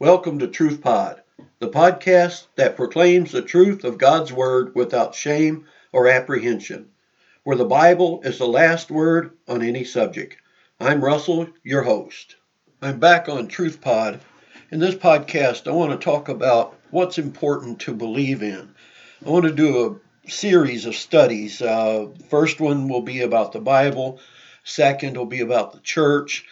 Welcome to Truth Pod, the podcast that proclaims the truth of God's Word without shame or apprehension, where the Bible is the last word on any subject. I'm Russell, your host. I'm back on Truth Pod. In this podcast, I want to talk about what's important to believe in. I want to do a series of studies. Uh, first one will be about the Bible, second will be about the church.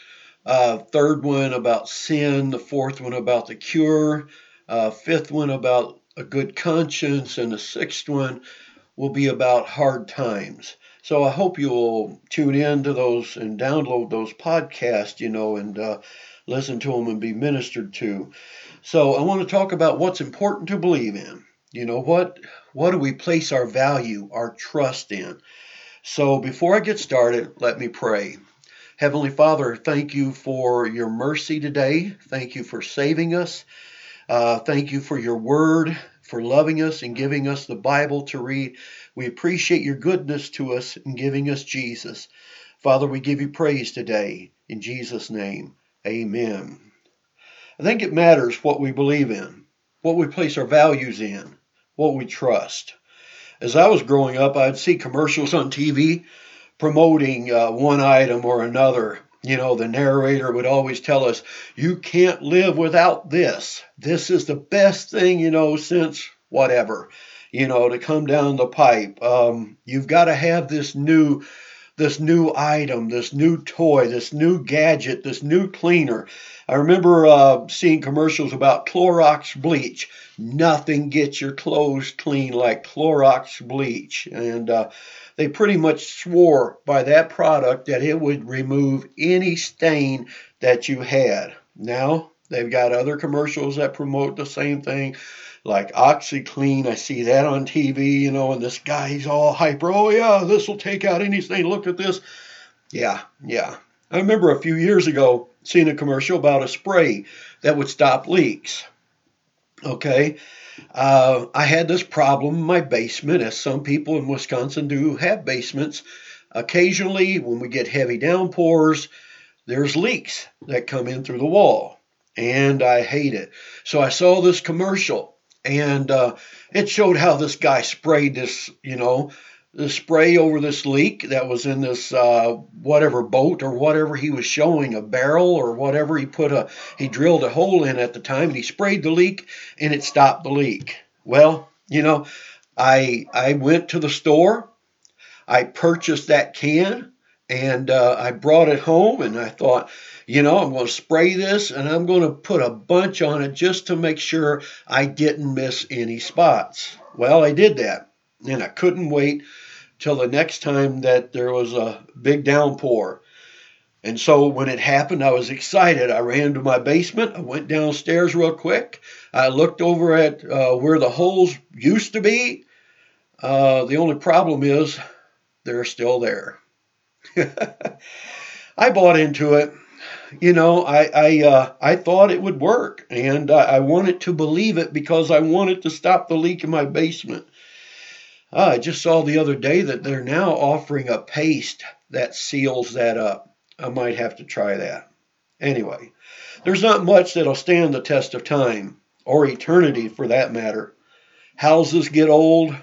Uh, third one about sin. The fourth one about the cure. Uh, fifth one about a good conscience. And the sixth one will be about hard times. So I hope you'll tune in to those and download those podcasts, you know, and uh, listen to them and be ministered to. So I want to talk about what's important to believe in. You know what? What do we place our value, our trust in? So before I get started, let me pray. Heavenly Father, thank you for your mercy today. Thank you for saving us. Uh, thank you for your word, for loving us and giving us the Bible to read. We appreciate your goodness to us in giving us Jesus. Father, we give you praise today. In Jesus' name, amen. I think it matters what we believe in, what we place our values in, what we trust. As I was growing up, I'd see commercials on TV promoting uh, one item or another. You know, the narrator would always tell us, you can't live without this. This is the best thing, you know, since whatever, you know, to come down the pipe. Um, you've got to have this new this new item, this new toy, this new gadget, this new cleaner. I remember uh, seeing commercials about Clorox bleach. Nothing gets your clothes clean like Clorox bleach. And uh, they pretty much swore by that product that it would remove any stain that you had. Now, they've got other commercials that promote the same thing, like OxiClean. I see that on TV, you know, and this guy, he's all hyper. Oh, yeah, this will take out any stain. Look at this. Yeah, yeah. I remember a few years ago seeing a commercial about a spray that would stop leaks. Okay, uh, I had this problem in my basement, as some people in Wisconsin do have basements. Occasionally, when we get heavy downpours, there's leaks that come in through the wall, and I hate it. So I saw this commercial, and uh, it showed how this guy sprayed this, you know, the spray over this leak that was in this uh, whatever boat or whatever he was showing a barrel or whatever he put a he drilled a hole in at the time and he sprayed the leak and it stopped the leak. Well you know i i went to the store i purchased that can and uh, i brought it home and i thought you know i'm going to spray this and i'm going to put a bunch on it just to make sure i didn't miss any spots. Well i did that and i couldn't wait till the next time that there was a big downpour. And so when it happened, I was excited. I ran to my basement. I went downstairs real quick. I looked over at uh, where the holes used to be. Uh, the only problem is they're still there. I bought into it. You know, I I, uh, I thought it would work, and I wanted to believe it because I wanted to stop the leak in my basement. Ah, I just saw the other day that they're now offering a paste that seals that up. I might have to try that. Anyway, there's not much that'll stand the test of time, or eternity for that matter. Houses get old.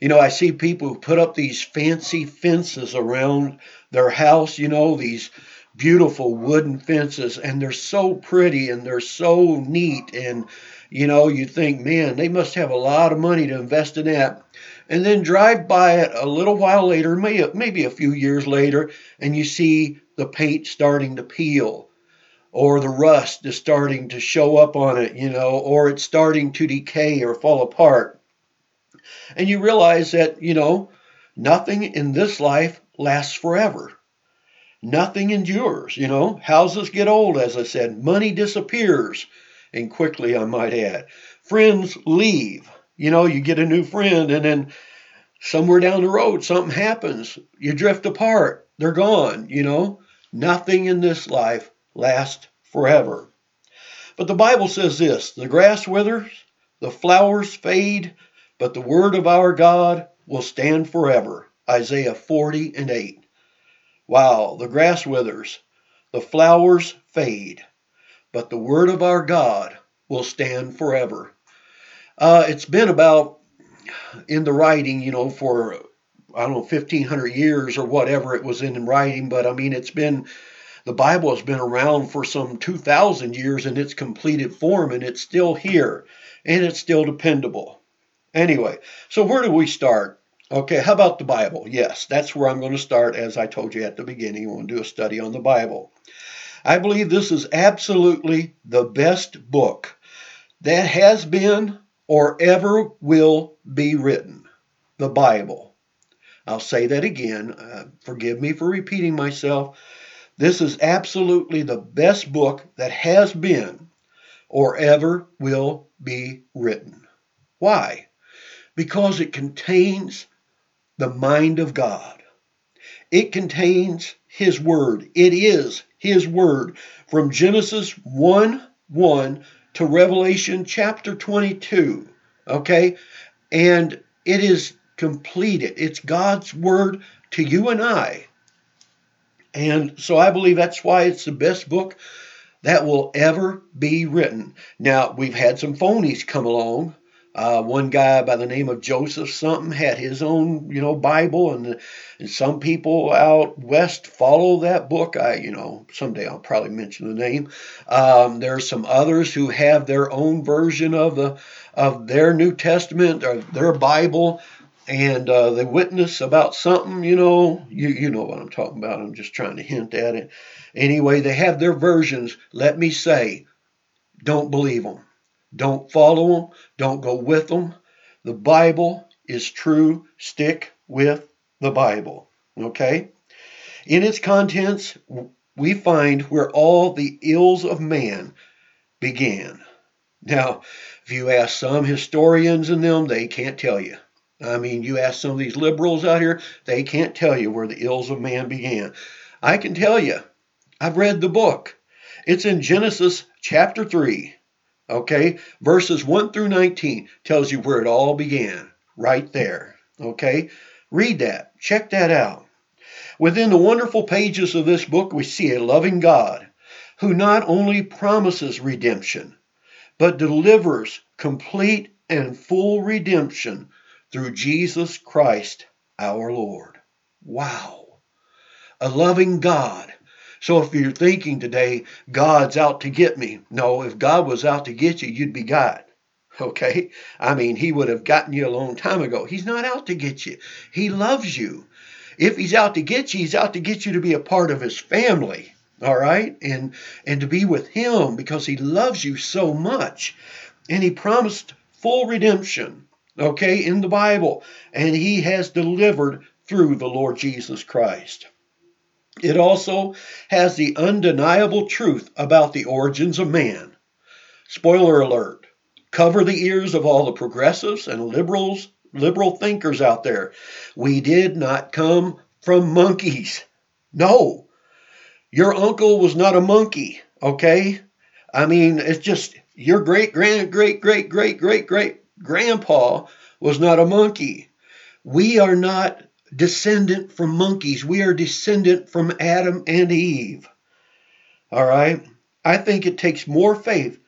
You know, I see people who put up these fancy fences around their house, you know, these beautiful wooden fences, and they're so pretty and they're so neat. And, you know, you think, man, they must have a lot of money to invest in that and then drive by it a little while later, maybe a few years later, and you see the paint starting to peel or the rust is starting to show up on it, you know, or it's starting to decay or fall apart. And you realize that, you know, nothing in this life lasts forever. Nothing endures, you know. Houses get old, as I said. Money disappears, and quickly, I might add. Friends leave you know, you get a new friend and then somewhere down the road something happens. You drift apart. They're gone, you know. Nothing in this life lasts forever. But the Bible says this the grass withers, the flowers fade, but the word of our God will stand forever. Isaiah 40 and 8. Wow, the grass withers, the flowers fade, but the word of our God will stand forever. Uh, it's been about in the writing, you know, for I don't know, 1500 years or whatever it was in writing, but I mean, it's been the Bible has been around for some 2,000 years in its completed form, and it's still here, and it's still dependable. Anyway, so where do we start? Okay, how about the Bible? Yes, that's where I'm going to start, as I told you at the beginning. We're going to do a study on the Bible. I believe this is absolutely the best book that has been or ever will be written the Bible. I'll say that again. Uh, forgive me for repeating myself. This is absolutely the best book that has been or ever will be written. Why? Because it contains the mind of God. It contains His Word. It is His Word. From Genesis 1 1 to Revelation chapter 22. Okay? And it is completed. It's God's Word to you and I. And so I believe that's why it's the best book that will ever be written. Now, we've had some phonies come along uh, one guy by the name of Joseph something had his own, you know, Bible, and, and some people out west follow that book. I, you know, someday I'll probably mention the name. Um, there are some others who have their own version of the of their New Testament or their Bible, and uh, they witness about something. You know, you you know what I'm talking about. I'm just trying to hint at it. Anyway, they have their versions. Let me say, don't believe them don't follow them. Don't go with them. The Bible is true. Stick with the Bible. Okay? In its contents, we find where all the ills of man began. Now, if you ask some historians and them, they can't tell you. I mean, you ask some of these liberals out here, they can't tell you where the ills of man began. I can tell you. I've read the book. It's in Genesis chapter 3. Okay, verses 1 through 19 tells you where it all began, right there. Okay, read that, check that out. Within the wonderful pages of this book, we see a loving God who not only promises redemption, but delivers complete and full redemption through Jesus Christ our Lord. Wow! A loving God so if you're thinking today, God's out to get me, no, if God was out to get you, you'd be God. Okay? I mean, he would have gotten you a long time ago. He's not out to get you, he loves you. If he's out to get you, he's out to get you to be a part of his family. All right? And and to be with him because he loves you so much. And he promised full redemption, okay, in the Bible. And he has delivered through the Lord Jesus Christ. It also has the undeniable truth about the origins of man. Spoiler alert. Cover the ears of all the progressives and liberals, liberal thinkers out there. We did not come from monkeys. No. Your uncle was not a monkey, okay? I mean, it's just your great grand great great great great great grandpa was not a monkey. We are not descendant from monkeys. We are descendant from Adam and Eve. All right? I think it takes more faith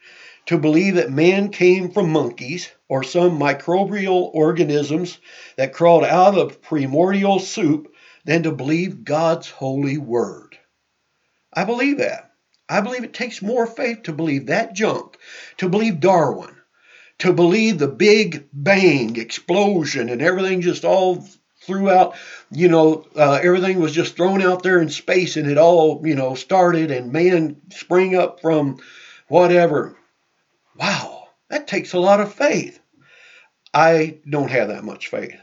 to believe that man came from monkeys or some microbial organisms that crawled out of primordial soup than to believe God's holy word. I believe that. I believe it takes more faith to believe that junk, to believe Darwin, to believe the big bang explosion and everything just all threw out, you know, uh, everything was just thrown out there in space and it all, you know, started and man sprang up from whatever. Wow, that takes a lot of faith. I don't have that much faith.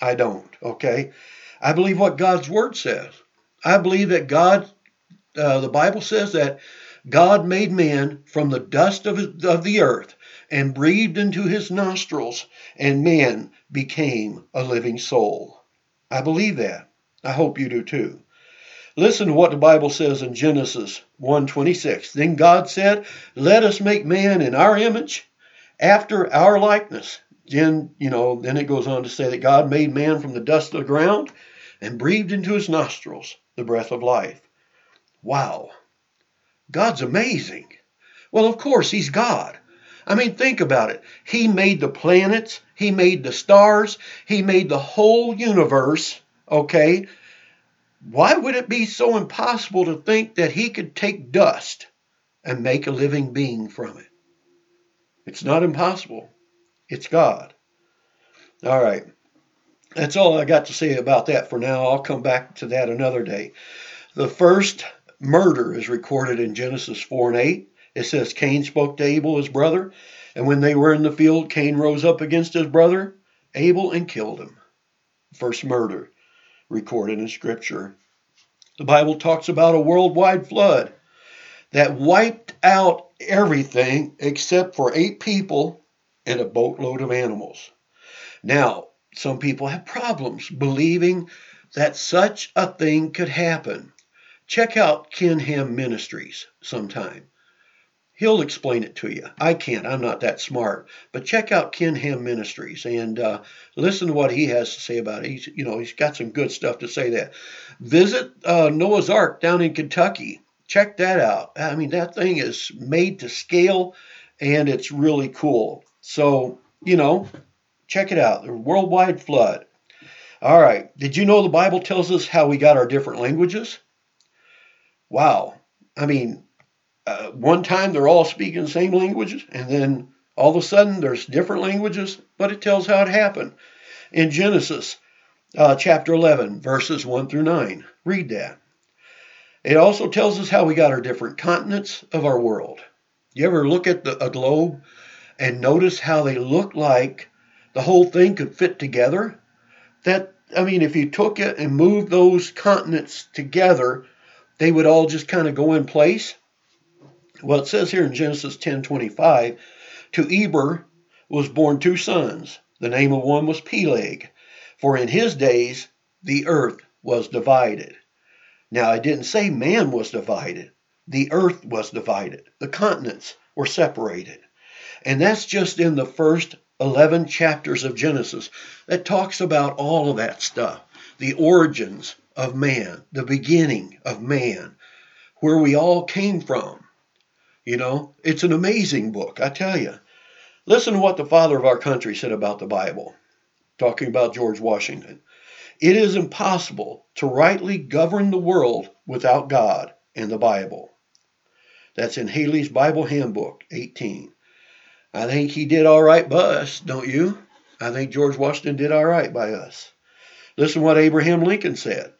I don't, okay? I believe what God's word says. I believe that God, uh, the Bible says that God made man from the dust of, of the earth and breathed into his nostrils, and man became a living soul. I believe that. I hope you do too. Listen to what the Bible says in Genesis 1:26. Then God said, "Let us make man in our image, after our likeness." Then, you know, then it goes on to say that God made man from the dust of the ground and breathed into his nostrils the breath of life. Wow. God's amazing. Well, of course, he's God. I mean, think about it. He made the planets, he made the stars, he made the whole universe, okay? Why would it be so impossible to think that he could take dust and make a living being from it? It's not impossible. It's God. All right. That's all I got to say about that for now. I'll come back to that another day. The first murder is recorded in Genesis 4 and 8. It says Cain spoke to Abel, his brother, and when they were in the field, Cain rose up against his brother Abel and killed him. First murder recorded in Scripture. The Bible talks about a worldwide flood that wiped out everything except for eight people and a boatload of animals. Now, some people have problems believing that such a thing could happen. Check out Ken Ham Ministries sometime. He'll explain it to you. I can't. I'm not that smart. But check out Ken Ham Ministries and uh, listen to what he has to say about it. He's, you know, he's got some good stuff to say. That visit uh, Noah's Ark down in Kentucky. Check that out. I mean, that thing is made to scale, and it's really cool. So, you know, check it out. The worldwide flood. All right. Did you know the Bible tells us how we got our different languages? Wow. I mean, uh, one time they're all speaking the same languages, and then all of a sudden there's different languages, but it tells how it happened. In Genesis uh, chapter 11, verses 1 through 9, read that. It also tells us how we got our different continents of our world. You ever look at the, a globe and notice how they look like the whole thing could fit together? That I mean, if you took it and moved those continents together, they would all just kind of go in place. Well, it says here in Genesis 10:25, to Eber was born two sons. The name of one was Peleg, for in his days the earth was divided. Now, I didn't say man was divided. The earth was divided. The continents were separated. And that's just in the first 11 chapters of Genesis that talks about all of that stuff. The origins of man, the beginning of man, where we all came from. You know, it's an amazing book, I tell you. Listen to what the father of our country said about the Bible, talking about George Washington. It is impossible to rightly govern the world without God and the Bible. That's in Halley's Bible Handbook 18. I think he did all right by us, don't you? I think George Washington did all right by us. Listen to what Abraham Lincoln said.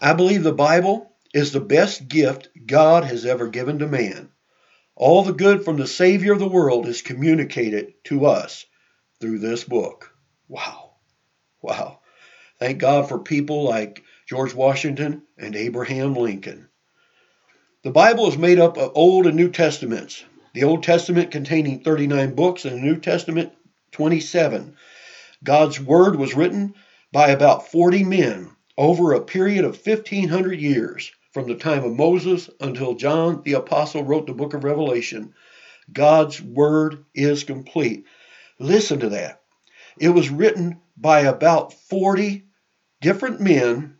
I believe the Bible is the best gift God has ever given to man. All the good from the Savior of the world is communicated to us through this book. Wow. Wow. Thank God for people like George Washington and Abraham Lincoln. The Bible is made up of Old and New Testaments. The Old Testament containing 39 books and the New Testament 27. God's Word was written by about 40 men over a period of 1500 years from the time of Moses until John the Apostle wrote the book of Revelation, God's Word is complete. Listen to that. It was written by about 40 different men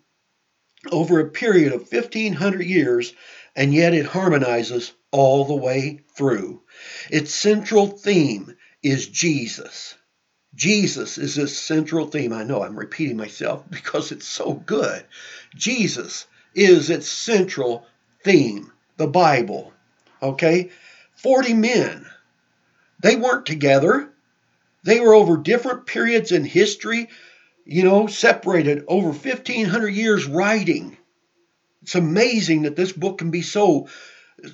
over a period of 1500 years, and yet it harmonizes all the way through. Its central theme is Jesus. Jesus is its central theme. I know I'm repeating myself because it's so good. Jesus is its central theme, the Bible. Okay? 40 men. They weren't together. They were over different periods in history, you know, separated over 1500 years writing. It's amazing that this book can be so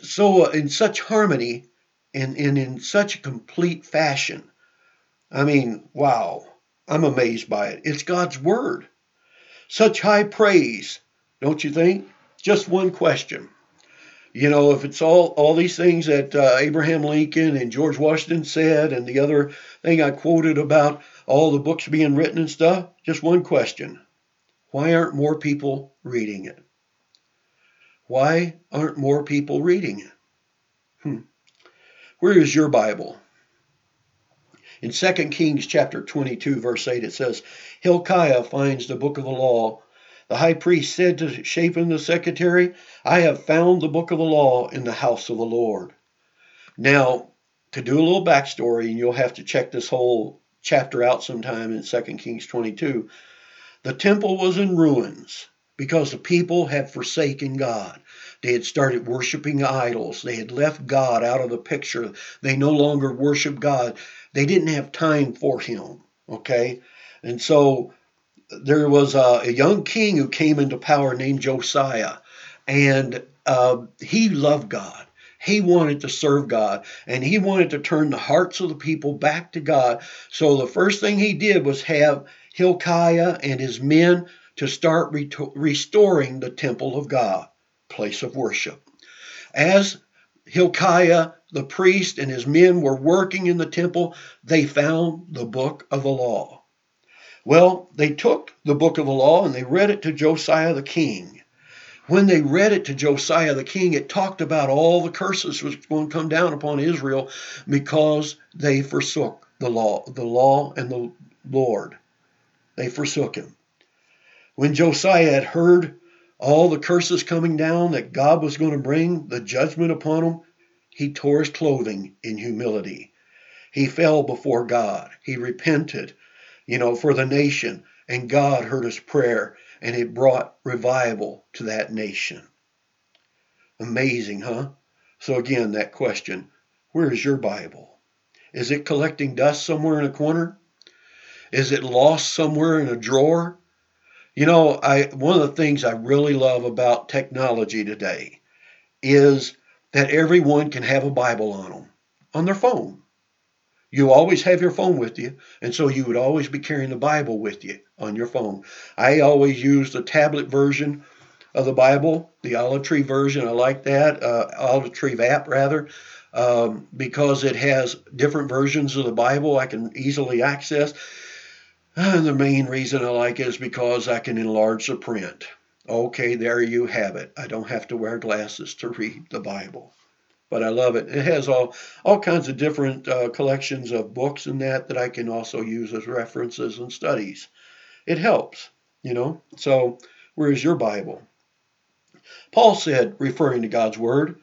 so in such harmony and, and in such a complete fashion. I mean, wow. I'm amazed by it. It's God's word. Such high praise don't you think? Just one question. You know, if it's all all these things that uh, Abraham Lincoln and George Washington said, and the other thing I quoted about all the books being written and stuff, just one question: Why aren't more people reading it? Why aren't more people reading it? Hmm. Where is your Bible? In 2 Kings chapter 22, verse 8, it says, Hilkiah finds the book of the law the high priest said to Shaphan the secretary, I have found the book of the law in the house of the Lord. Now, to do a little backstory, and you'll have to check this whole chapter out sometime in 2 Kings 22. The temple was in ruins because the people had forsaken God. They had started worshiping idols. They had left God out of the picture. They no longer worship God. They didn't have time for Him. Okay? And so there was a, a young king who came into power named Josiah, and uh, he loved God. He wanted to serve God and he wanted to turn the hearts of the people back to God. So the first thing he did was have Hilkiah and his men to start re- restoring the temple of God, place of worship. As Hilkiah, the priest, and his men were working in the temple, they found the book of the law. Well, they took the book of the law and they read it to Josiah the king when they read it to Josiah the king, it talked about all the curses which were going to come down upon Israel because they forsook the law, the law and the Lord. They forsook him. When Josiah had heard all the curses coming down that God was going to bring, the judgment upon him, he tore his clothing in humility. He fell before God. He repented, you know, for the nation, and God heard his prayer and it brought revival to that nation. Amazing, huh? So, again, that question where is your Bible? Is it collecting dust somewhere in a corner? Is it lost somewhere in a drawer? You know, I one of the things I really love about technology today is that everyone can have a Bible on them on their phone. You always have your phone with you, and so you would always be carrying the Bible with you on your phone. I always use the tablet version of the Bible, the Olive Tree version. I like that, uh, Olive Tree app rather, um, because it has different versions of the Bible I can easily access. And the main reason I like it is because I can enlarge the print. Okay, there you have it. I don't have to wear glasses to read the Bible but I love it. It has all all kinds of different uh, collections of books and that that I can also use as references and studies. It helps, you know. So, where is your Bible? Paul said, referring to God's word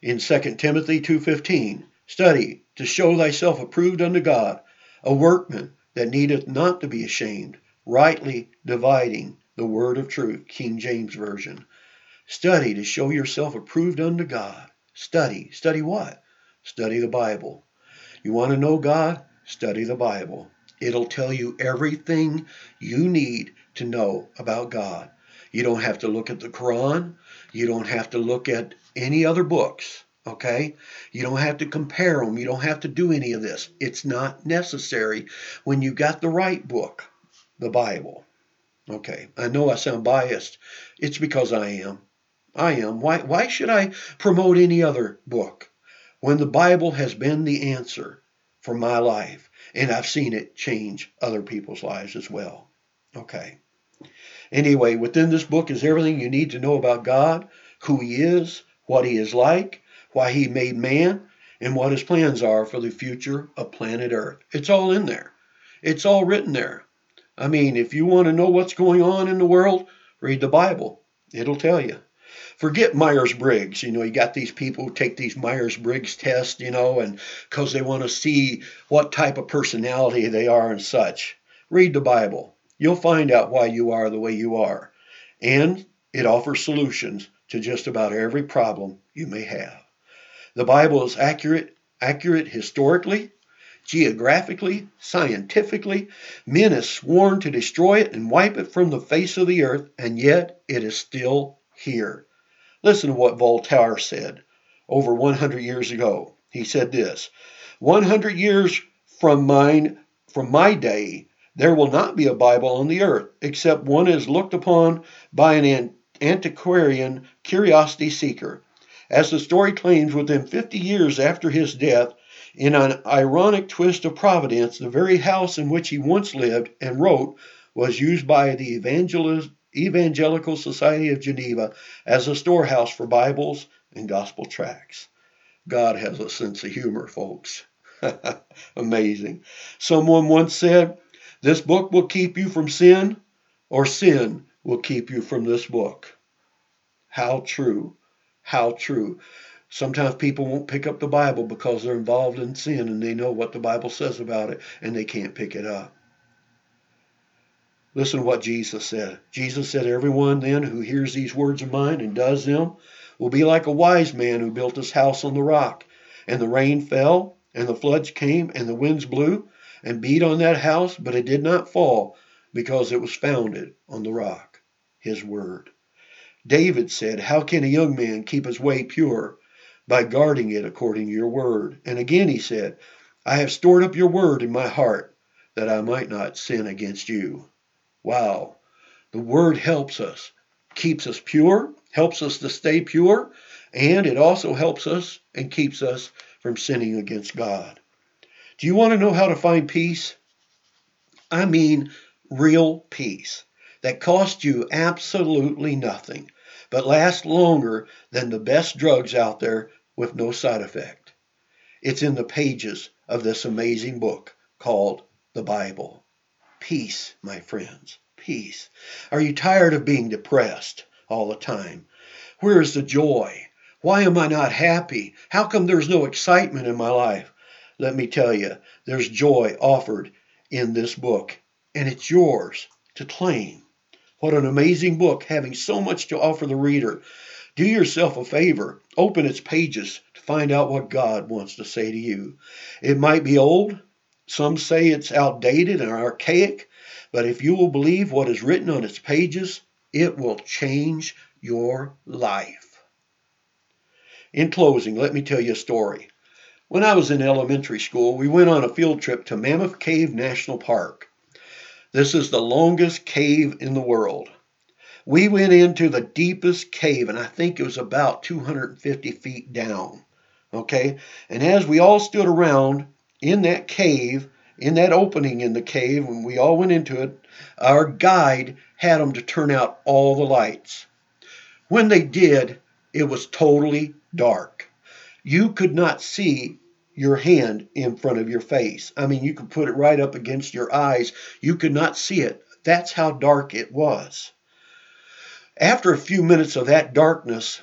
in 2 Timothy 2:15, "Study to show thyself approved unto God, a workman that needeth not to be ashamed, rightly dividing the word of truth." King James version. Study to show yourself approved unto God Study. Study what? Study the Bible. You want to know God? Study the Bible. It'll tell you everything you need to know about God. You don't have to look at the Quran. You don't have to look at any other books. Okay? You don't have to compare them. You don't have to do any of this. It's not necessary when you got the right book, the Bible. Okay, I know I sound biased. It's because I am. I am. Why, why should I promote any other book when the Bible has been the answer for my life and I've seen it change other people's lives as well? Okay. Anyway, within this book is everything you need to know about God, who He is, what He is like, why He made man, and what His plans are for the future of planet Earth. It's all in there. It's all written there. I mean, if you want to know what's going on in the world, read the Bible. It'll tell you forget Myers Briggs. You know, you got these people who take these Myers Briggs tests, you know, and because they want to see what type of personality they are and such. Read the Bible. You'll find out why you are the way you are. And it offers solutions to just about every problem you may have. The Bible is accurate, accurate historically, geographically, scientifically. Men have sworn to destroy it and wipe it from the face of the earth, and yet it is still here. Listen to what Voltaire said over 100 years ago. He said this 100 years from mine, from my day, there will not be a Bible on the earth, except one is looked upon by an antiquarian curiosity seeker. As the story claims, within 50 years after his death, in an ironic twist of providence, the very house in which he once lived and wrote was used by the evangelist, Evangelical Society of Geneva as a storehouse for Bibles and gospel tracts. God has a sense of humor, folks. Amazing. Someone once said, This book will keep you from sin, or sin will keep you from this book. How true. How true. Sometimes people won't pick up the Bible because they're involved in sin and they know what the Bible says about it and they can't pick it up. Listen to what Jesus said. Jesus said, Everyone then who hears these words of mine and does them will be like a wise man who built his house on the rock. And the rain fell, and the floods came, and the winds blew and beat on that house, but it did not fall because it was founded on the rock, his word. David said, How can a young man keep his way pure? By guarding it according to your word. And again he said, I have stored up your word in my heart that I might not sin against you. Wow. The word helps us, keeps us pure, helps us to stay pure, and it also helps us and keeps us from sinning against God. Do you want to know how to find peace? I mean, real peace that costs you absolutely nothing but last longer than the best drugs out there with no side effect. It's in the pages of this amazing book called the Bible. Peace, my friends, peace. Are you tired of being depressed all the time? Where is the joy? Why am I not happy? How come there's no excitement in my life? Let me tell you, there's joy offered in this book, and it's yours to claim. What an amazing book, having so much to offer the reader. Do yourself a favor, open its pages to find out what God wants to say to you. It might be old, some say it's outdated and archaic, but if you will believe what is written on its pages, it will change your life. In closing, let me tell you a story. When I was in elementary school, we went on a field trip to Mammoth Cave National Park. This is the longest cave in the world. We went into the deepest cave, and I think it was about 250 feet down. Okay? And as we all stood around in that cave, in that opening in the cave, when we all went into it, our guide had them to turn out all the lights. When they did, it was totally dark. You could not see your hand in front of your face. I mean, you could put it right up against your eyes. You could not see it. That's how dark it was. After a few minutes of that darkness,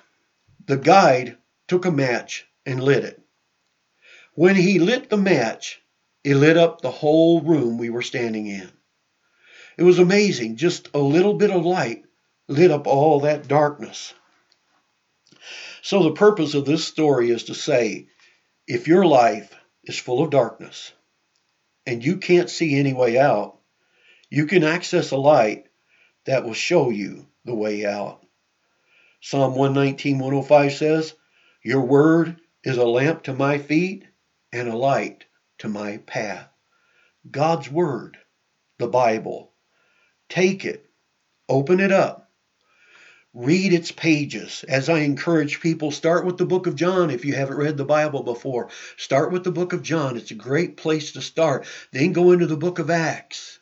the guide took a match and lit it. When he lit the match, it lit up the whole room we were standing in. It was amazing. Just a little bit of light lit up all that darkness. So, the purpose of this story is to say if your life is full of darkness and you can't see any way out, you can access a light that will show you the way out. Psalm 119, 105 says, Your word is a lamp to my feet and a light to my path. God's word, the Bible. Take it, open it up, Read its pages. As I encourage people, start with the book of John if you haven't read the Bible before. Start with the book of John. It's a great place to start. Then go into the book of Acts.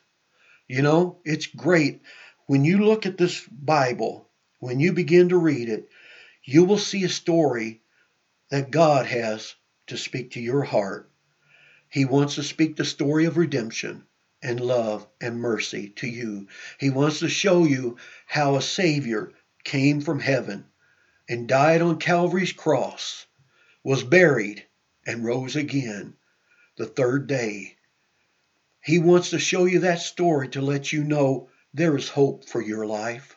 You know, it's great. When you look at this Bible, when you begin to read it, you will see a story that God has to speak to your heart. He wants to speak the story of redemption and love and mercy to you. He wants to show you how a Savior came from heaven and died on Calvary's cross, was buried, and rose again the third day. He wants to show you that story to let you know there is hope for your life.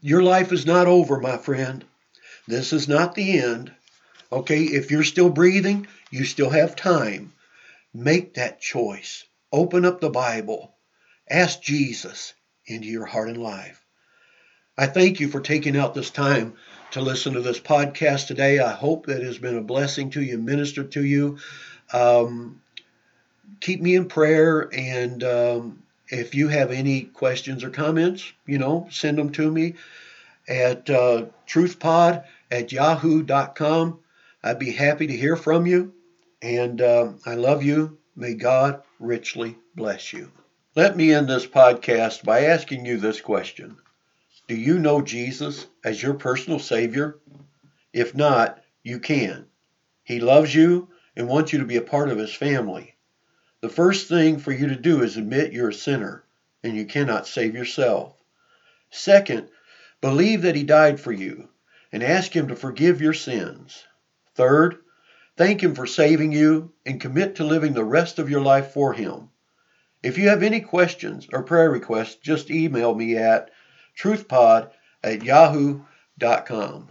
Your life is not over, my friend. This is not the end. Okay, if you're still breathing, you still have time. Make that choice. Open up the Bible. Ask Jesus into your heart and life. I thank you for taking out this time to listen to this podcast today. I hope that has been a blessing to you, ministered to you. Um, keep me in prayer, and um, if you have any questions or comments, you know, send them to me at uh, truthpod at yahoo.com. I'd be happy to hear from you, and uh, I love you. May God richly bless you. Let me end this podcast by asking you this question. Do you know Jesus as your personal Savior? If not, you can. He loves you and wants you to be a part of His family. The first thing for you to do is admit you're a sinner and you cannot save yourself. Second, believe that He died for you and ask Him to forgive your sins. Third, thank Him for saving you and commit to living the rest of your life for Him. If you have any questions or prayer requests, just email me at truthpod at yahoo.com.